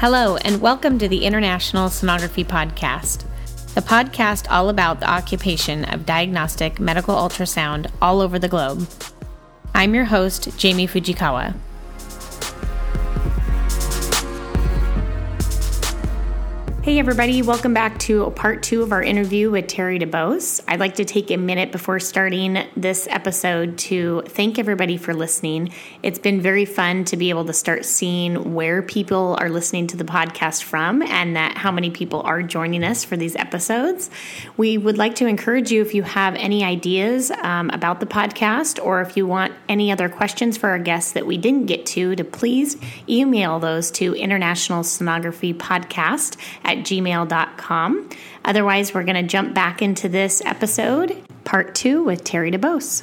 Hello, and welcome to the International Sonography Podcast, the podcast all about the occupation of diagnostic medical ultrasound all over the globe. I'm your host, Jamie Fujikawa. Hey, everybody, welcome back to part two of our interview with Terry DuBose. I'd like to take a minute before starting this episode to thank everybody for listening. It's been very fun to be able to start seeing where people are listening to the podcast from and that how many people are joining us for these episodes. We would like to encourage you if you have any ideas um, about the podcast or if you want any other questions for our guests that we didn't get to, to please email those to International Sonography Podcast at gmail.com. Otherwise, we're going to jump back into this episode, part two, with Terry DuBose.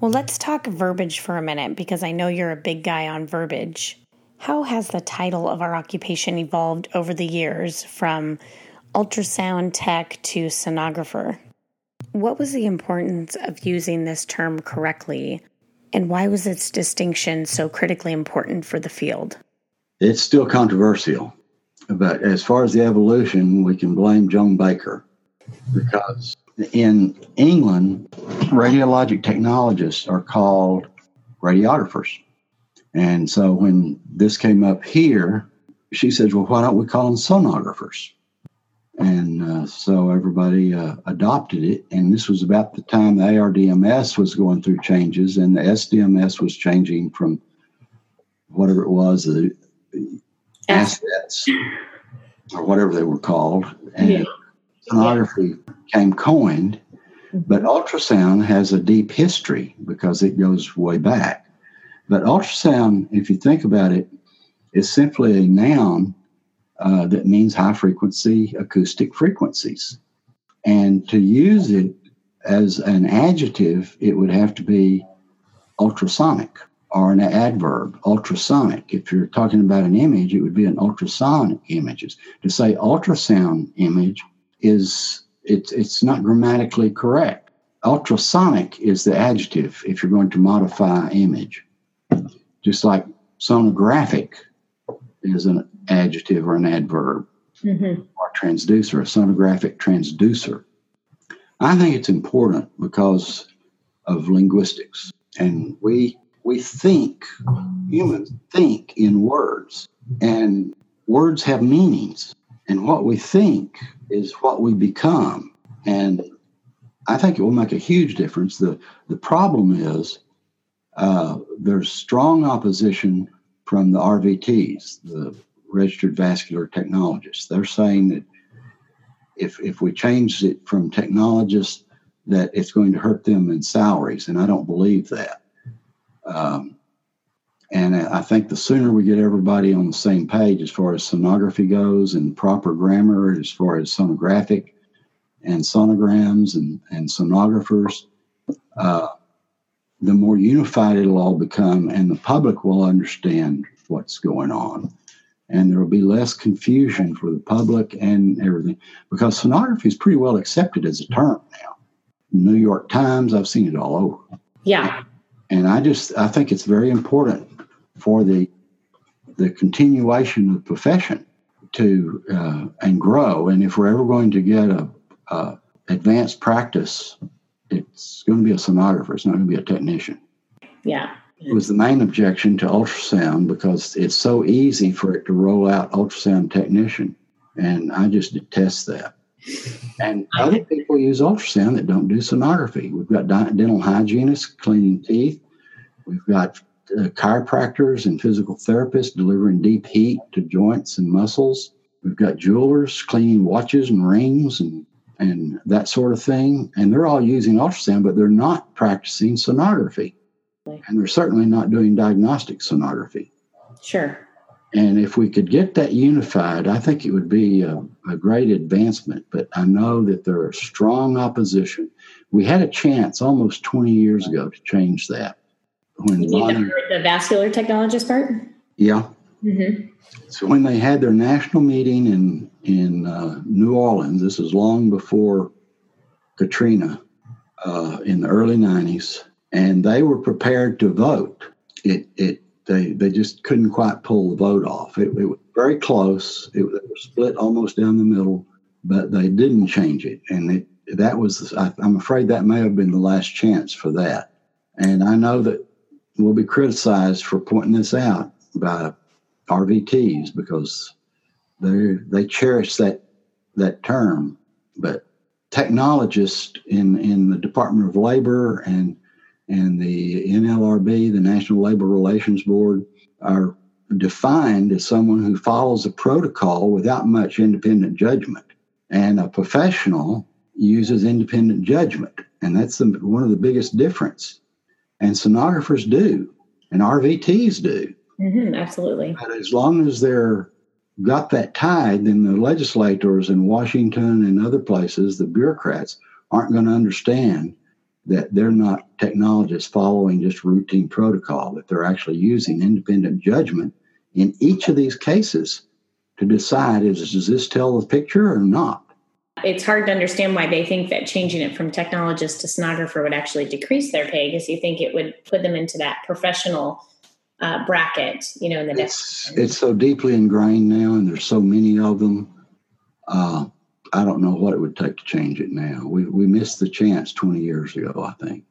Well, let's talk verbiage for a minute because I know you're a big guy on verbiage. How has the title of our occupation evolved over the years from ultrasound tech to sonographer? What was the importance of using this term correctly, and why was its distinction so critically important for the field? It's still controversial. But as far as the evolution, we can blame Joan Baker because in England, radiologic technologists are called radiographers. And so when this came up here, she says, well, why don't we call them sonographers? And uh, so everybody uh, adopted it. And this was about the time the ARDMS was going through changes and the SDMS was changing from whatever it was, the assets or whatever they were called, and yeah. sonography came coined. But ultrasound has a deep history because it goes way back. But ultrasound, if you think about it, is simply a noun uh, that means high frequency acoustic frequencies. And to use it as an adjective, it would have to be ultrasonic or an adverb, ultrasonic. If you're talking about an image, it would be an ultrasonic images. To say ultrasound image is it's it's not grammatically correct. Ultrasonic is the adjective if you're going to modify image. Just like sonographic is an adjective or an adverb. Mm-hmm. Or transducer, a sonographic transducer. I think it's important because of linguistics. And we we think, humans think in words, and words have meanings. And what we think is what we become. And I think it will make a huge difference. The, the problem is uh, there's strong opposition from the RVTs, the registered vascular technologists. They're saying that if, if we change it from technologists, that it's going to hurt them in salaries. And I don't believe that. Um, and I think the sooner we get everybody on the same page as far as sonography goes and proper grammar as far as sonographic and sonograms and, and sonographers, uh, the more unified it'll all become, and the public will understand what's going on. And there will be less confusion for the public and everything because sonography is pretty well accepted as a term now. New York Times, I've seen it all over. Yeah. And I just I think it's very important for the the continuation of the profession to uh, and grow. And if we're ever going to get a, a advanced practice, it's going to be a sonographer. It's not going to be a technician. Yeah. It was the main objection to ultrasound because it's so easy for it to roll out ultrasound technician. And I just detest that. And other people use ultrasound that don't do sonography. We've got dental hygienists cleaning teeth. We've got uh, chiropractors and physical therapists delivering deep heat to joints and muscles. We've got jewelers cleaning watches and rings and and that sort of thing. And they're all using ultrasound, but they're not practicing sonography. And they're certainly not doing diagnostic sonography. Sure. And if we could get that unified, I think it would be a, a, great advancement. But I know that there are strong opposition. We had a chance almost 20 years ago to change that. When Bonnie, the vascular technologist part? Yeah. Mm-hmm. So when they had their national meeting in in uh, New Orleans, this was long before Katrina uh, in the early 90s, and they were prepared to vote. It it they they just couldn't quite pull the vote off. It, it was very close. It was split almost down the middle, but they didn't change it, and it, that was. I, I'm afraid that may have been the last chance for that. And I know that we'll be criticized for pointing this out by RVTs because they they cherish that that term, but technologists in in the Department of Labor and and the NLRB, the National Labor Relations Board, are defined as someone who follows a protocol without much independent judgment. And a professional uses independent judgment. And that's the, one of the biggest difference. And sonographers do, and RVTs do. Mm-hmm, absolutely. But as long as they're got that tied, then the legislators in Washington and other places, the bureaucrats, aren't going to understand that they're not technologists following just routine protocol, that they're actually using independent judgment in each of these cases to decide is does this tell the picture or not? It's hard to understand why they think that changing it from technologist to sonographer would actually decrease their pay because you think it would put them into that professional uh, bracket, you know, in the it's, it's so deeply ingrained now, and there's so many of them. Uh, I don't know what it would take to change it now. We we missed the chance 20 years ago, I think.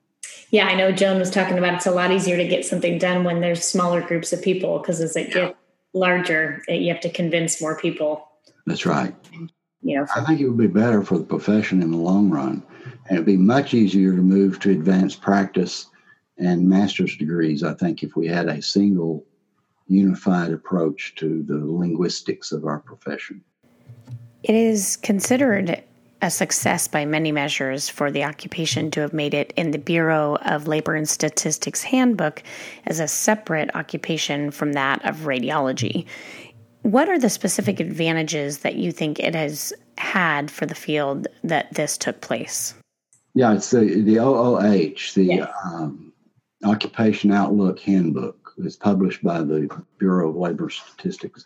Yeah, I know Joan was talking about it's a lot easier to get something done when there's smaller groups of people because as it yeah. gets larger, you have to convince more people. That's right. You know, I think it would be better for the profession in the long run, and it'd be much easier to move to advanced practice and master's degrees. I think if we had a single unified approach to the linguistics of our profession. It is considered a success by many measures for the occupation to have made it in the Bureau of Labor and Statistics handbook as a separate occupation from that of radiology. What are the specific advantages that you think it has had for the field that this took place? Yeah, it's the the OOH, the yes. um, Occupation Outlook Handbook. It's published by the Bureau of Labor Statistics.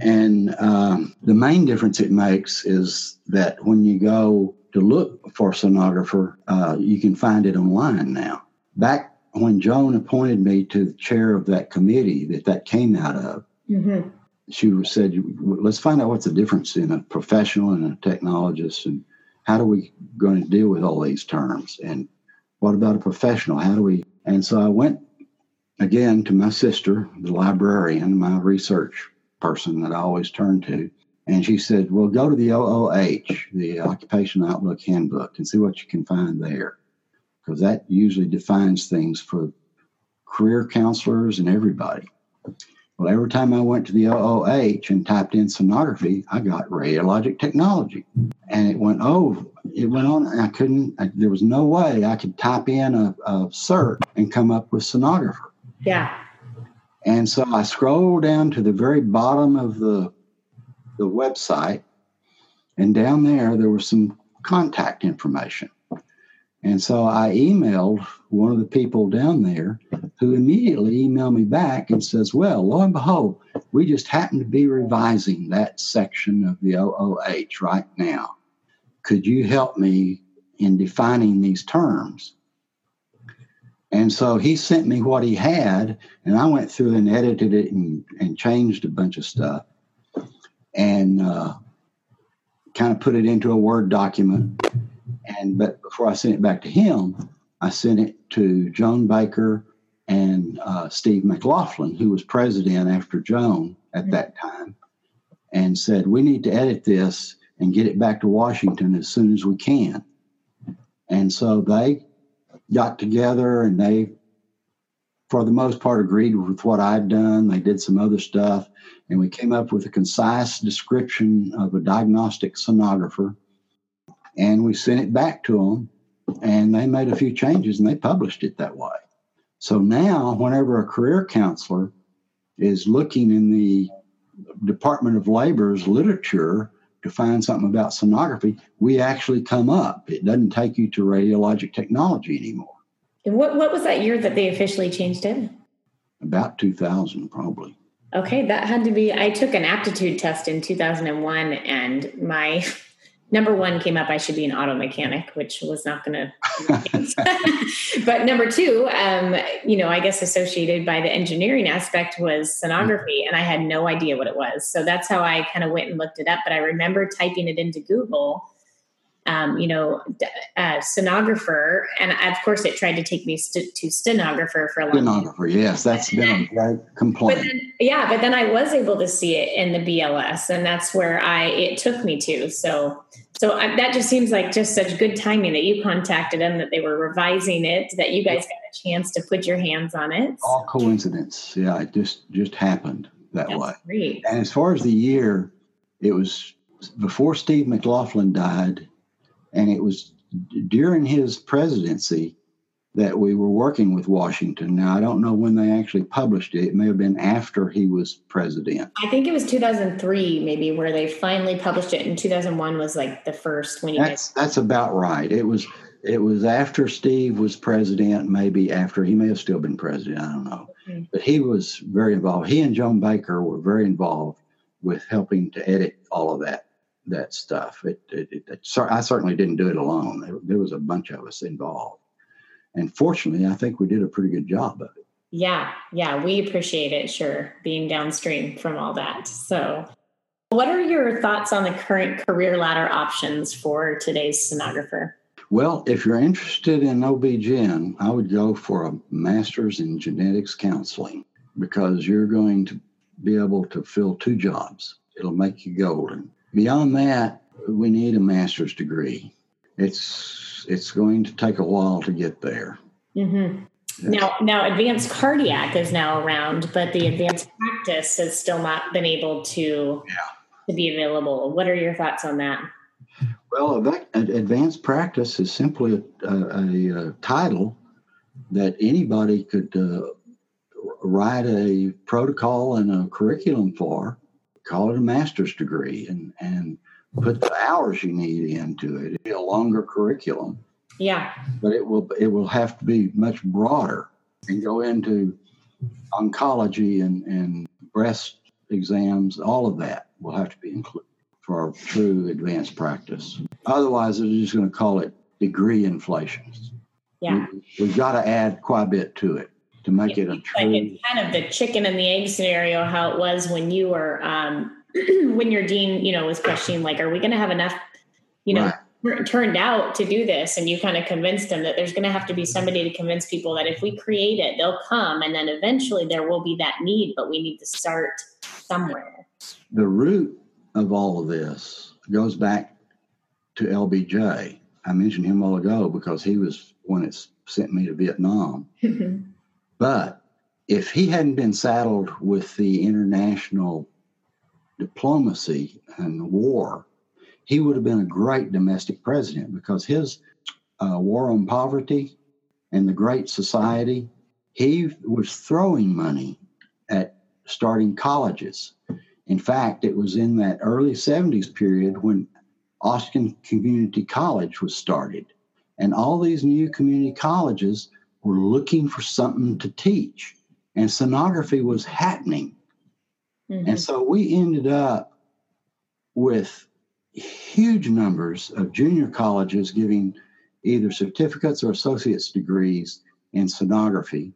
And um, the main difference it makes is that when you go to look for a sonographer, uh, you can find it online now. Back when Joan appointed me to the chair of that committee that that came out of, mm-hmm. She said, "Let's find out what's the difference in a professional and a technologist, and how do we going to deal with all these terms, and what about a professional? How do we?" And so I went again to my sister, the librarian, my research person that I always turn to. And she said, Well, go to the OOH, the Occupation Outlook Handbook, and see what you can find there. Because that usually defines things for career counselors and everybody. Well, every time I went to the OOH and typed in sonography, I got radiologic technology. And it went, oh, it went on. I couldn't, I, there was no way I could type in a, a cert and come up with sonographer. Yeah. And so I scrolled down to the very bottom of the, the website, and down there, there was some contact information. And so I emailed one of the people down there who immediately emailed me back and says, Well, lo and behold, we just happen to be revising that section of the OOH right now. Could you help me in defining these terms? And so he sent me what he had, and I went through and edited it and, and changed a bunch of stuff and uh, kind of put it into a Word document. And but before I sent it back to him, I sent it to Joan Baker and uh, Steve McLaughlin, who was president after Joan at that time, and said, We need to edit this and get it back to Washington as soon as we can. And so they got together and they, for the most part, agreed with what I'd done. They did some other stuff, and we came up with a concise description of a diagnostic sonographer. And we sent it back to them, and they made a few changes and they published it that way. So now, whenever a career counselor is looking in the Department of Labor's literature to find something about sonography, we actually come up. It doesn't take you to radiologic technology anymore. And what, what was that year that they officially changed it? About 2000, probably. Okay, that had to be. I took an aptitude test in 2001, and my number one came up, I should be an auto mechanic, which was not going to. but number two, um, you know, I guess associated by the engineering aspect was sonography, and I had no idea what it was. So that's how I kind of went and looked it up. But I remember typing it into Google um, you know, uh, sonographer, and of course, it tried to take me st- to stenographer for a long stenographer. Time. Yes, that's been a great complaint. But then, yeah, but then I was able to see it in the BLS, and that's where I it took me to. So, so I, that just seems like just such good timing that you contacted them, that they were revising it, that you guys got a chance to put your hands on it. All coincidence. Yeah, it just just happened that that's way. Great. And as far as the year, it was before Steve McLaughlin died and it was during his presidency that we were working with Washington. Now, I don't know when they actually published it. It may have been after he was president. I think it was 2003, maybe, where they finally published it. And 2001 was like the first when you that's, That's about right. It was it was after Steve was president, maybe after he may have still been president. I don't know. Mm-hmm. But he was very involved. He and Joan Baker were very involved with helping to edit all of that that stuff. It, it, it, it, I certainly didn't do it alone. There, there, was a bunch of us involved, and fortunately, I think we did a pretty good job of it. Yeah, yeah, we appreciate it. Sure, being downstream from all that. So, what are your thoughts on the current career ladder options for today's sonographer? Well, if you're interested in OB-GYN, I would go for a master's in genetics counseling because you're going to be able to fill two jobs. It'll make you golden. Beyond that, we need a master's degree. It's it's going to take a while to get there. Mm-hmm. Now, now, advanced cardiac is now around, but the advanced practice has still not been able to yeah. to be available. What are your thoughts on that? Well, advanced practice is simply a, a, a title that anybody could uh, write a protocol and a curriculum for call it a master's degree and and put the hours you need into it. It'll be a longer curriculum. Yeah. But it will it will have to be much broader and go into oncology and, and breast exams, all of that will have to be included for true advanced practice. Otherwise, they're just going to call it degree inflation. Yeah. We, have got to add quite a bit to it to make it, it a true. Like it's kind of the chicken and the egg scenario, how it was when you were, um, when your dean, you know, was questioning, like, are we going to have enough, you know, right. turned out to do this? And you kind of convinced them that there's going to have to be somebody to convince people that if we create it, they'll come. And then eventually there will be that need, but we need to start somewhere. The root of all of this goes back to LBJ. I mentioned him a while ago because he was one that sent me to Vietnam. But if he hadn't been saddled with the international diplomacy and war, he would have been a great domestic president because his uh, war on poverty and the Great Society, he was throwing money at starting colleges. In fact, it was in that early 70s period when Austin Community College was started. And all these new community colleges were looking for something to teach, and sonography was happening. Mm-hmm. And so we ended up with huge numbers of junior colleges giving either certificates or associate's degrees in sonography.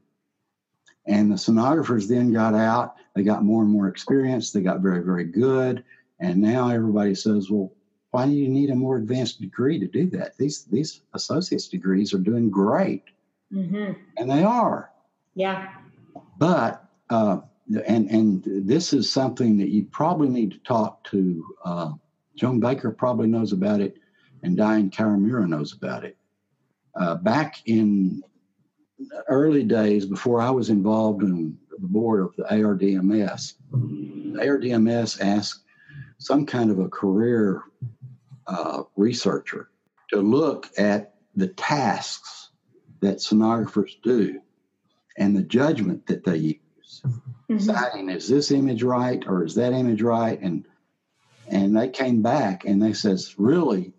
And the sonographers then got out, they got more and more experience, they got very, very good. And now everybody says, well, why do you need a more advanced degree to do that? These these associate's degrees are doing great. Mm-hmm. And they are. Yeah. But, uh, and, and this is something that you probably need to talk to. Uh, Joan Baker probably knows about it, and Diane Kawamura knows about it. Uh, back in early days, before I was involved in the board of the ARDMS, the ARDMS asked some kind of a career uh, researcher to look at the tasks that sonographers do and the judgment that they use. Mm-hmm. Deciding is this image right or is that image right? And and they came back and they says, really,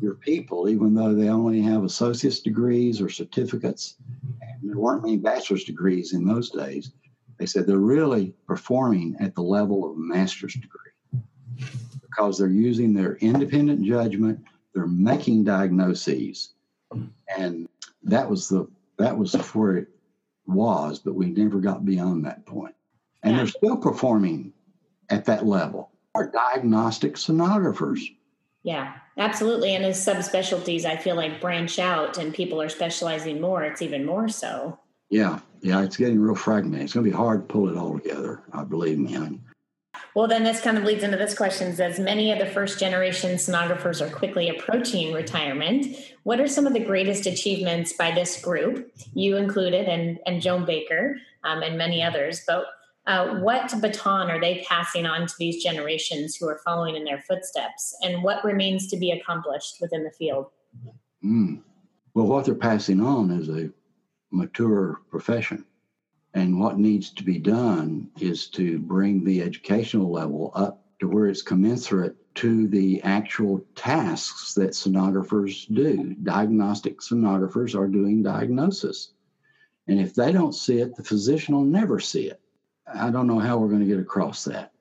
your people, even though they only have associate's degrees or certificates, and there weren't many bachelor's degrees in those days, they said they're really performing at the level of a master's degree. because they're using their independent judgment. They're making diagnoses, and that was the that was where it was, but we never got beyond that point. And yeah. they're still performing at that level. Are diagnostic sonographers. Yeah, absolutely. And as subspecialties, I feel like branch out and people are specializing more. It's even more so. Yeah, yeah, it's getting real fragmented. It's going to be hard to pull it all together. I believe me. I mean, well, then this kind of leads into this question: as many of the first generation sonographers are quickly approaching retirement, what are some of the greatest achievements by this group, you included, and and Joan Baker, um, and many others? But uh, what baton are they passing on to these generations who are following in their footsteps, and what remains to be accomplished within the field? Mm. Well, what they're passing on is a mature profession. And what needs to be done is to bring the educational level up to where it's commensurate to the actual tasks that sonographers do. Diagnostic sonographers are doing diagnosis. And if they don't see it, the physician will never see it. I don't know how we're going to get across that.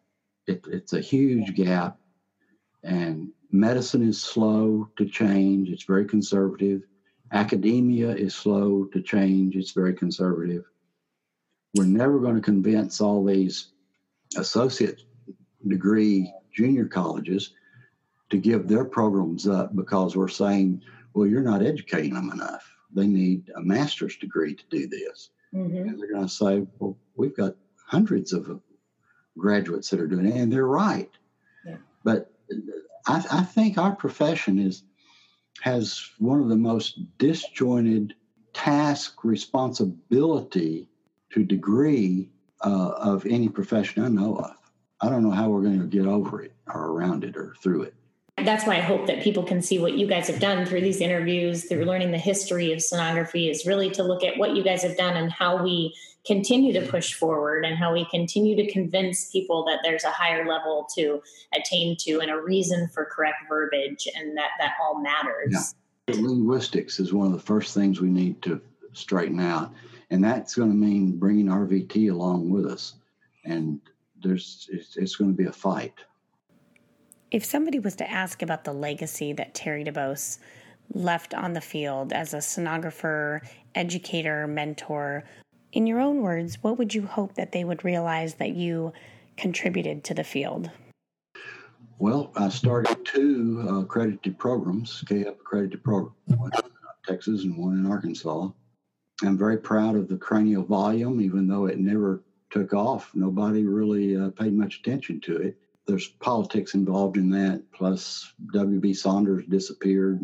It, it's a huge gap. And medicine is slow to change, it's very conservative. Academia is slow to change, it's very conservative. We're never going to convince all these associate degree junior colleges to give their programs up because we're saying, well, you're not educating them enough. They need a master's degree to do this. Mm-hmm. And they're going to say, well, we've got hundreds of graduates that are doing it, and they're right. Yeah. But I, I think our profession is has one of the most disjointed task responsibility to degree uh, of any profession I know of. I don't know how we're going to get over it or around it or through it. That's why I hope that people can see what you guys have done through these interviews, through learning the history of sonography, is really to look at what you guys have done and how we continue to push forward and how we continue to convince people that there's a higher level to attain to and a reason for correct verbiage and that that all matters. Yeah. Linguistics is one of the first things we need to straighten out. And that's going to mean bringing RVT along with us. And there's it's, it's going to be a fight. If somebody was to ask about the legacy that Terry DuBose left on the field as a sonographer, educator, mentor, in your own words, what would you hope that they would realize that you contributed to the field? Well, I started two uh, accredited programs, CAAHEP accredited programs, one in Texas and one in Arkansas. I'm very proud of the cranial volume, even though it never took off. Nobody really uh, paid much attention to it. There's politics involved in that, plus W.B. Saunders disappeared,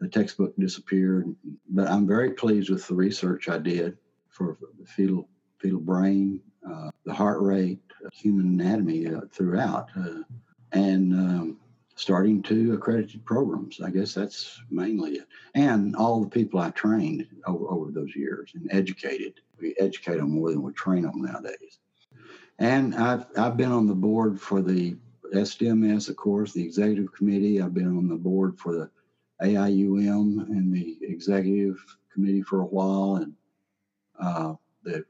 the textbook disappeared. But I'm very pleased with the research I did for the fetal fetal brain, uh, the heart rate, uh, human anatomy uh, throughout, uh, and um, starting two accredited programs. I guess that's mainly it, and all the people I trained over over those years and educated. We educate them more than we train them nowadays. And I've I've been on the board for the SDMS, of course, the executive committee. I've been on the board for the AIUM and the executive committee for a while, and uh, the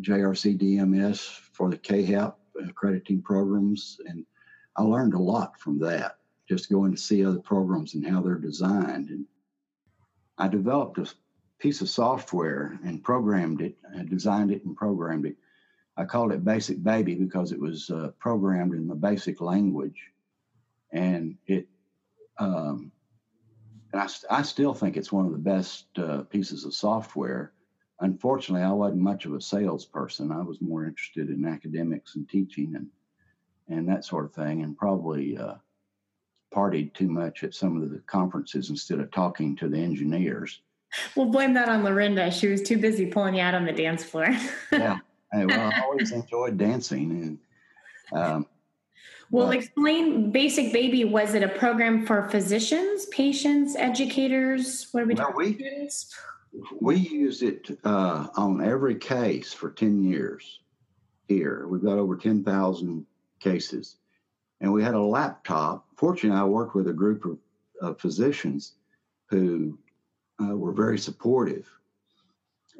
JRC DMS for the CAAHEP accrediting programs. And I learned a lot from that, just going to see other programs and how they're designed. And I developed a piece of software and programmed it, I designed it and programmed it. I called it Basic Baby because it was uh, programmed in the basic language. And it, um, and I, I still think it's one of the best uh, pieces of software unfortunately, I wasn't much of a salesperson. I was more interested in academics and teaching and and that sort of thing, and probably uh, partied too much at some of the conferences instead of talking to the engineers. We'll blame that on Lorinda. She was too busy pulling you out on the dance floor. yeah, well, I always enjoyed dancing, and um, well, but, explain Basic Baby. Was it a program for physicians, patients, educators? What are we talking about? we used it uh, on every case for 10 years here. We've got over 10,000 cases. And we had a laptop. Fortunately, I worked with a group of, of physicians who uh, were very supportive.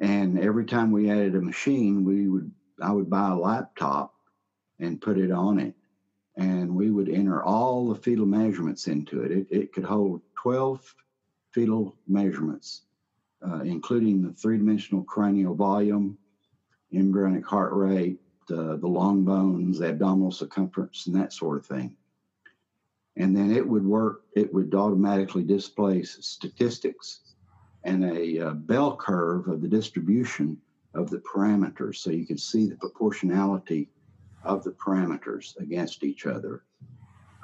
And every time we added a machine, we would I would buy a laptop and put it on it. and we would enter all the fetal measurements into it. It, it could hold 12 fetal measurements, uh, including the three dimensional cranial volume, embryonic heart rate, uh, the long bones, the abdominal circumference, and that sort of thing. And then it would work, it would automatically display statistics and a uh, bell curve of the distribution of the parameters so you can see the proportionality of the parameters against each other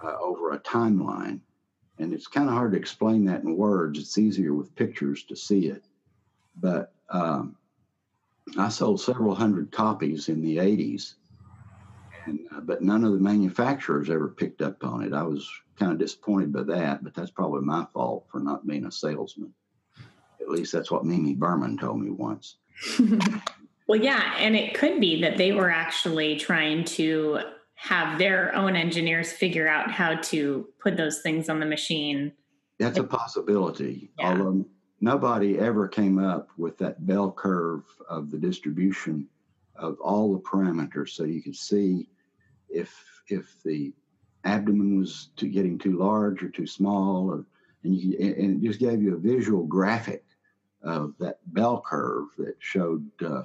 uh, over a timeline. And it's kind of hard to explain that in words. It's easier with pictures to see it. But um, I sold several hundred copies in the 80s, and, uh, but none of the manufacturers ever picked up on it. I was kind of disappointed by that, but that's probably my fault for not being a salesman. At least that's what Mimi Berman told me once. well, yeah, and it could be that they were actually trying to have their own engineers figure out how to put those things on the machine. That's a possibility. Yeah. Although nobody ever came up with that bell curve of the distribution of all the parameters. So you could see if if the abdomen was too, getting too large or too small or and you and it just gave you a visual graphic of that bell curve that showed uh,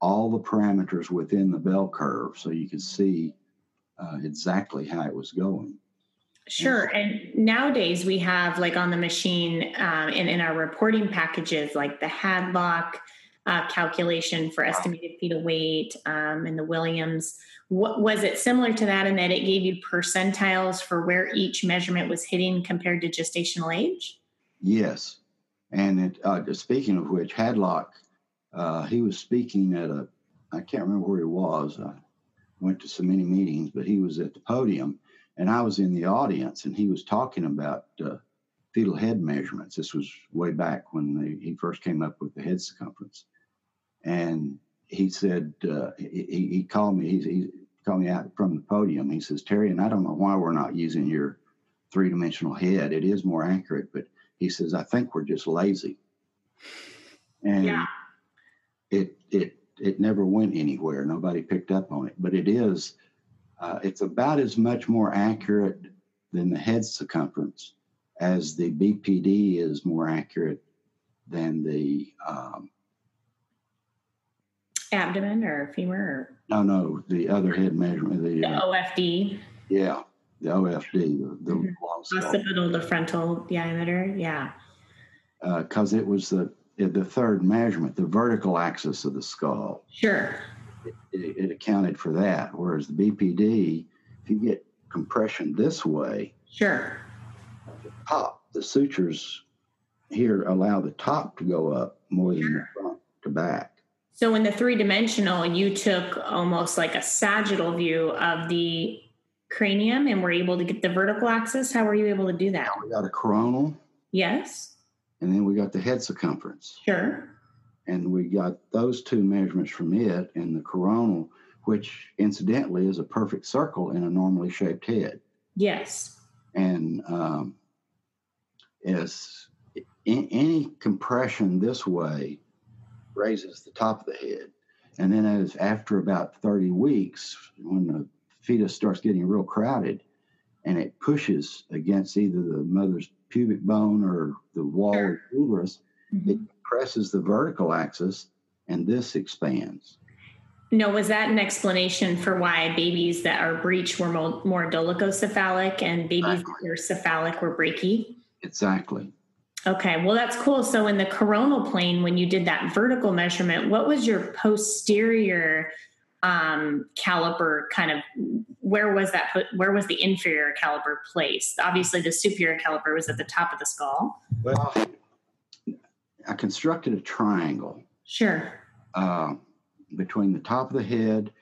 all the parameters within the bell curve. So you could see uh, exactly how it was going Sure. And nowadays we have like on the machine um, and in our reporting packages, like the Hadlock uh, calculation for estimated fetal weight um, and the Williams. What, was it similar to that in that it gave you percentiles for where each measurement was hitting compared to gestational age? Yes. And it, uh, speaking of which, Hadlock, uh, he was speaking at a, I can't remember where he was. I went to so many meetings, but he was at the podium and I was in the audience, and he was talking about uh, fetal head measurements. This was way back when they, he first came up with the head circumference, and he said uh, he, he, called me. He, he, called me out from the podium. He says, "Terry, and I don't know why we're not using your three dimensional head. It is more accurate, but he says I think we're just lazy." And yeah. it it it never went anywhere. Nobody picked up on it, but it is uh, it's about as much more accurate than the head circumference as the BPD is more accurate than the um, abdomen or femur. Or? No, no, the other head measurement. The, the uh, OFD. Yeah, the OFD, the, the mm-hmm. occipital to frontal diameter. Yeah. Because uh, it was the the third measurement, the vertical axis of the skull. Sure it, it, accounted for that. Whereas the BPD, if you get compression this way, sure, the top, the sutures here allow the top to go up more than the front to back. So in the three dimensional, you took almost like a sagittal view of the cranium and were able to get the vertical axis. How were you able to do that? We got a coronal. Yes. And then we got the head circumference. Sure and we got those two measurements from it and the coronal, which incidentally is a perfect circle in a normally shaped head. Yes. And um, as in, any compression this way raises the top of the head. And then as after about 30 weeks, when the fetus starts getting real crowded and it pushes against either the mother's pubic bone or the wall sure. of the uterus, mm-hmm. it presses the vertical axis and this expands. No, was that an explanation for why babies that are breech were more, more dolichocephalic and babies exactly. that are cephalic were brachy? Exactly. Okay, well, that's cool. So, in the coronal plane, when you did that vertical measurement, what was your posterior um, caliper kind of? Where was that? Where was the inferior caliper placed? Obviously, the superior caliper was at the top of the skull. Well, I constructed a triangle. Sure. Uh, between the top of the head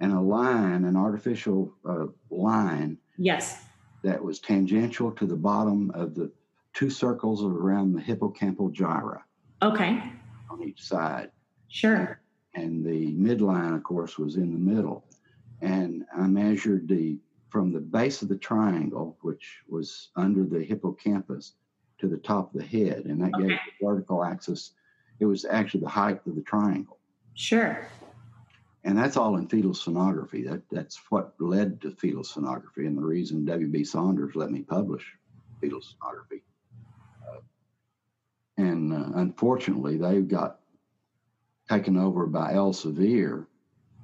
and a line, an artificial uh, line. Yes. That was tangential to the bottom of the two circles around the hippocampal gyra. Okay. On each side. Sure. And the midline, of course, was in the middle. And I measured the from the base of the triangle, which was under the hippocampus, to the top of the head, and that okay. gave the vertical axis. It was actually the height of the triangle. Sure. and that's all in fetal sonography. That that's what led to fetal sonography, and the reason W.B. Saunders let me publish fetal sonography. Uh, and uh, unfortunately, they got taken over by Elsevier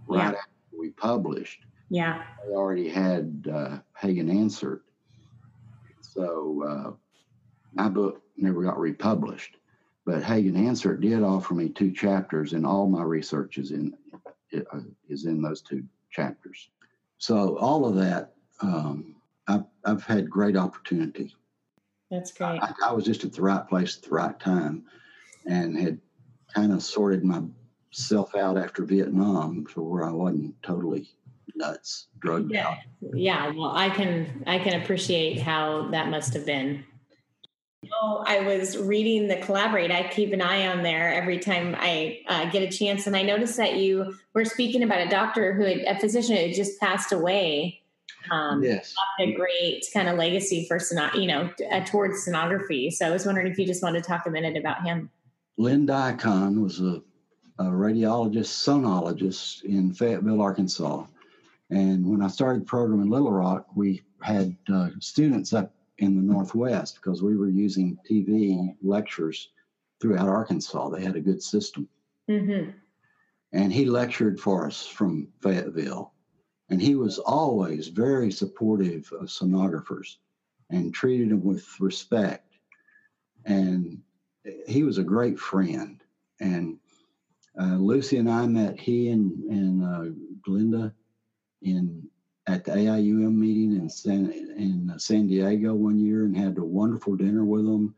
right yeah. after we published. Yeah, they already had uh, Hagen Ansert, so uh, my book never got republished. But Hagen Ansert did offer me two chapters, and all my research is in is in those two chapters. So all of that, um, I've, I've had great opportunity. That's great. I, I, was just at the right place at the right time, and had kind of sorted myself out after Vietnam to where I wasn't totally nuts, drugged yeah. out. Yeah. Well, I can I can appreciate how that must have been. Oh, I was reading the Collaborate. I keep an eye on there every time I uh, get a chance, and I noticed that you were speaking about a doctor who, had, a physician, who had just passed away. Um, yes, a great kind of legacy for sono- you know uh, towards sonography. So I was wondering if you just wanted to talk a minute about him. Lynn Diacon was a, a radiologist, sonologist in Fayetteville, Arkansas. And when I started the program in Little Rock, we had uh, students up in the Northwest because we were using TV lectures throughout Arkansas. They had a good system. Mm-hmm. And he lectured for us from Fayetteville. And he was always very supportive of sonographers and treated them with respect. And he was a great friend. And uh, Lucy and I met he and, and uh, Glenda in at the AIUM meeting in San, in San Diego one year and had a wonderful dinner with them.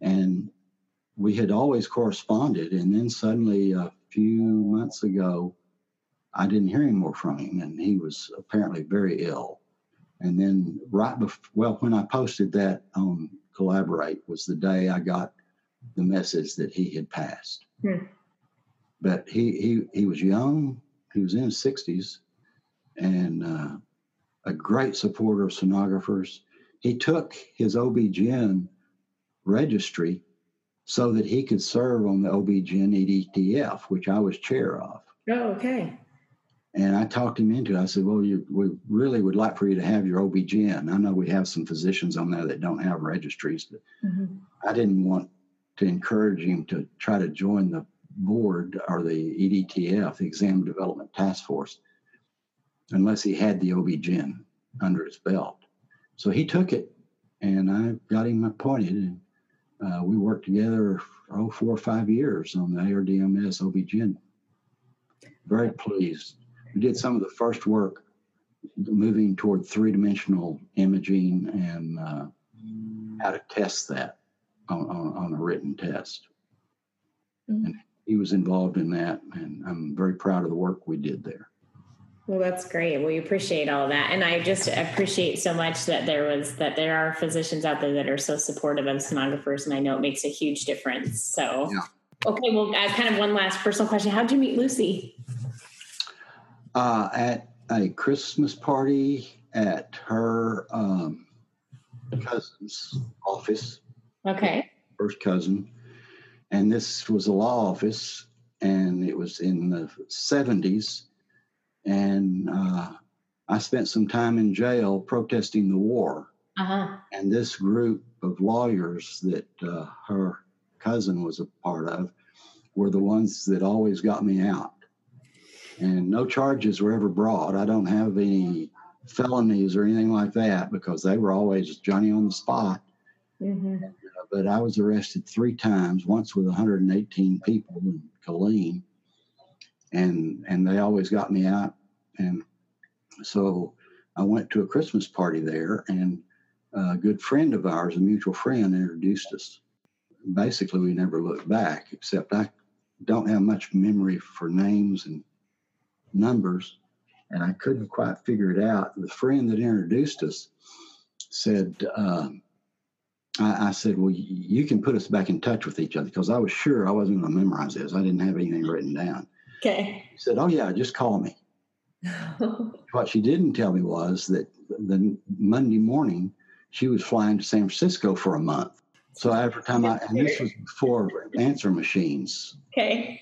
And we had always corresponded. And then suddenly, a few months ago, I didn't hear any more from him, and he was apparently very ill. And then, right before, well, when I posted that on Collaborate was the day I got the message that he had passed. Hmm. But he, he he was young. He was in his sixties, and uh, a great supporter of sonographers. He took his OB-GYN registry so that he could serve on the OB-GYN EDTF, which I was chair of. Oh, okay. And I talked him into it. I said, Well, you, we really would like for you to have your OB-GYN. I know we have some physicians on there that don't have registries, but mm-hmm. I didn't want to encourage him to try to join the board or the EDTF, the Exam Development Task Force unless he had the OB-GYN under his belt. So he took it, and I got him appointed, and uh, we worked together for oh, four or five years on the ARDMS OB-GYN. Very pleased. We did some of the first work moving toward three-dimensional imaging and uh, how to test that on, on, on a written test. Mm-hmm. And he was involved in that, and I'm very proud of the work we did there. Well, that's great. We appreciate all that. And I just appreciate so much that there was that there are physicians out there that are so supportive of sonographers. And I know it makes a huge difference. So, yeah. okay. Well, as kind of one last personal question, how did you meet Lucy? Uh, at a Christmas party at her um, cousin's office. Okay. First cousin. And this was a law office, and it was in the 70s and uh, I spent some time in jail protesting the war. Uh-huh. And this group of lawyers that uh, her cousin was a part of were the ones that always got me out. And no charges were ever brought. I don't have any felonies or anything like that because they were always Johnny on the spot. Mm-hmm. Uh, but I was arrested three times, once with 118 people in Killeen and and they always got me out. And so I went to a Christmas party there, and a good friend of ours, a mutual friend, introduced us. Basically, we never looked back, except I don't have much memory for names and numbers, and I couldn't quite figure it out. The friend that introduced us said, um, I, I, said, Well, you can put us back in touch with each other because I was sure I wasn't going to memorize this. I didn't have anything written down. Okay. He said, Oh, yeah, just call me. what she didn't tell me was that the Monday morning she was flying to San Francisco for a month. So every time I, and this was before answer machines. Okay.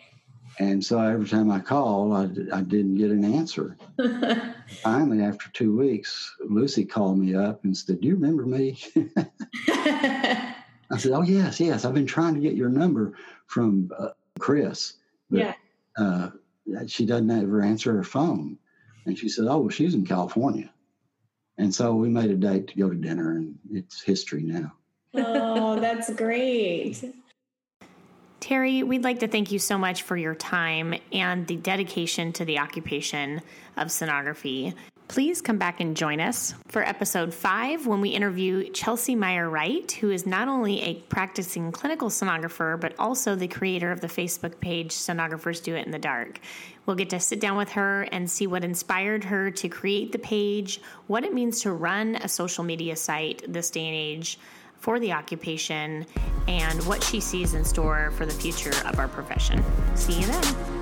And so every time I called, I, I didn't get an answer. Finally, after two weeks, Lucy called me up and said, Do you remember me? I said, Oh, yes, yes. I've been trying to get your number from uh, Chris. But, yeah. Uh, she doesn't ever answer her phone. And she said, Oh, well, she's in California. And so we made a date to go to dinner, and it's history now. oh, that's great. Terry, we'd like to thank you so much for your time and the dedication to the occupation of sonography. Please come back and join us for episode five when we interview Chelsea Meyer Wright, who is not only a practicing clinical sonographer, but also the creator of the Facebook page Sonographers Do It in the Dark. We'll get to sit down with her and see what inspired her to create the page, what it means to run a social media site this day and age for the occupation and what she sees in store for the future of our profession. See you then.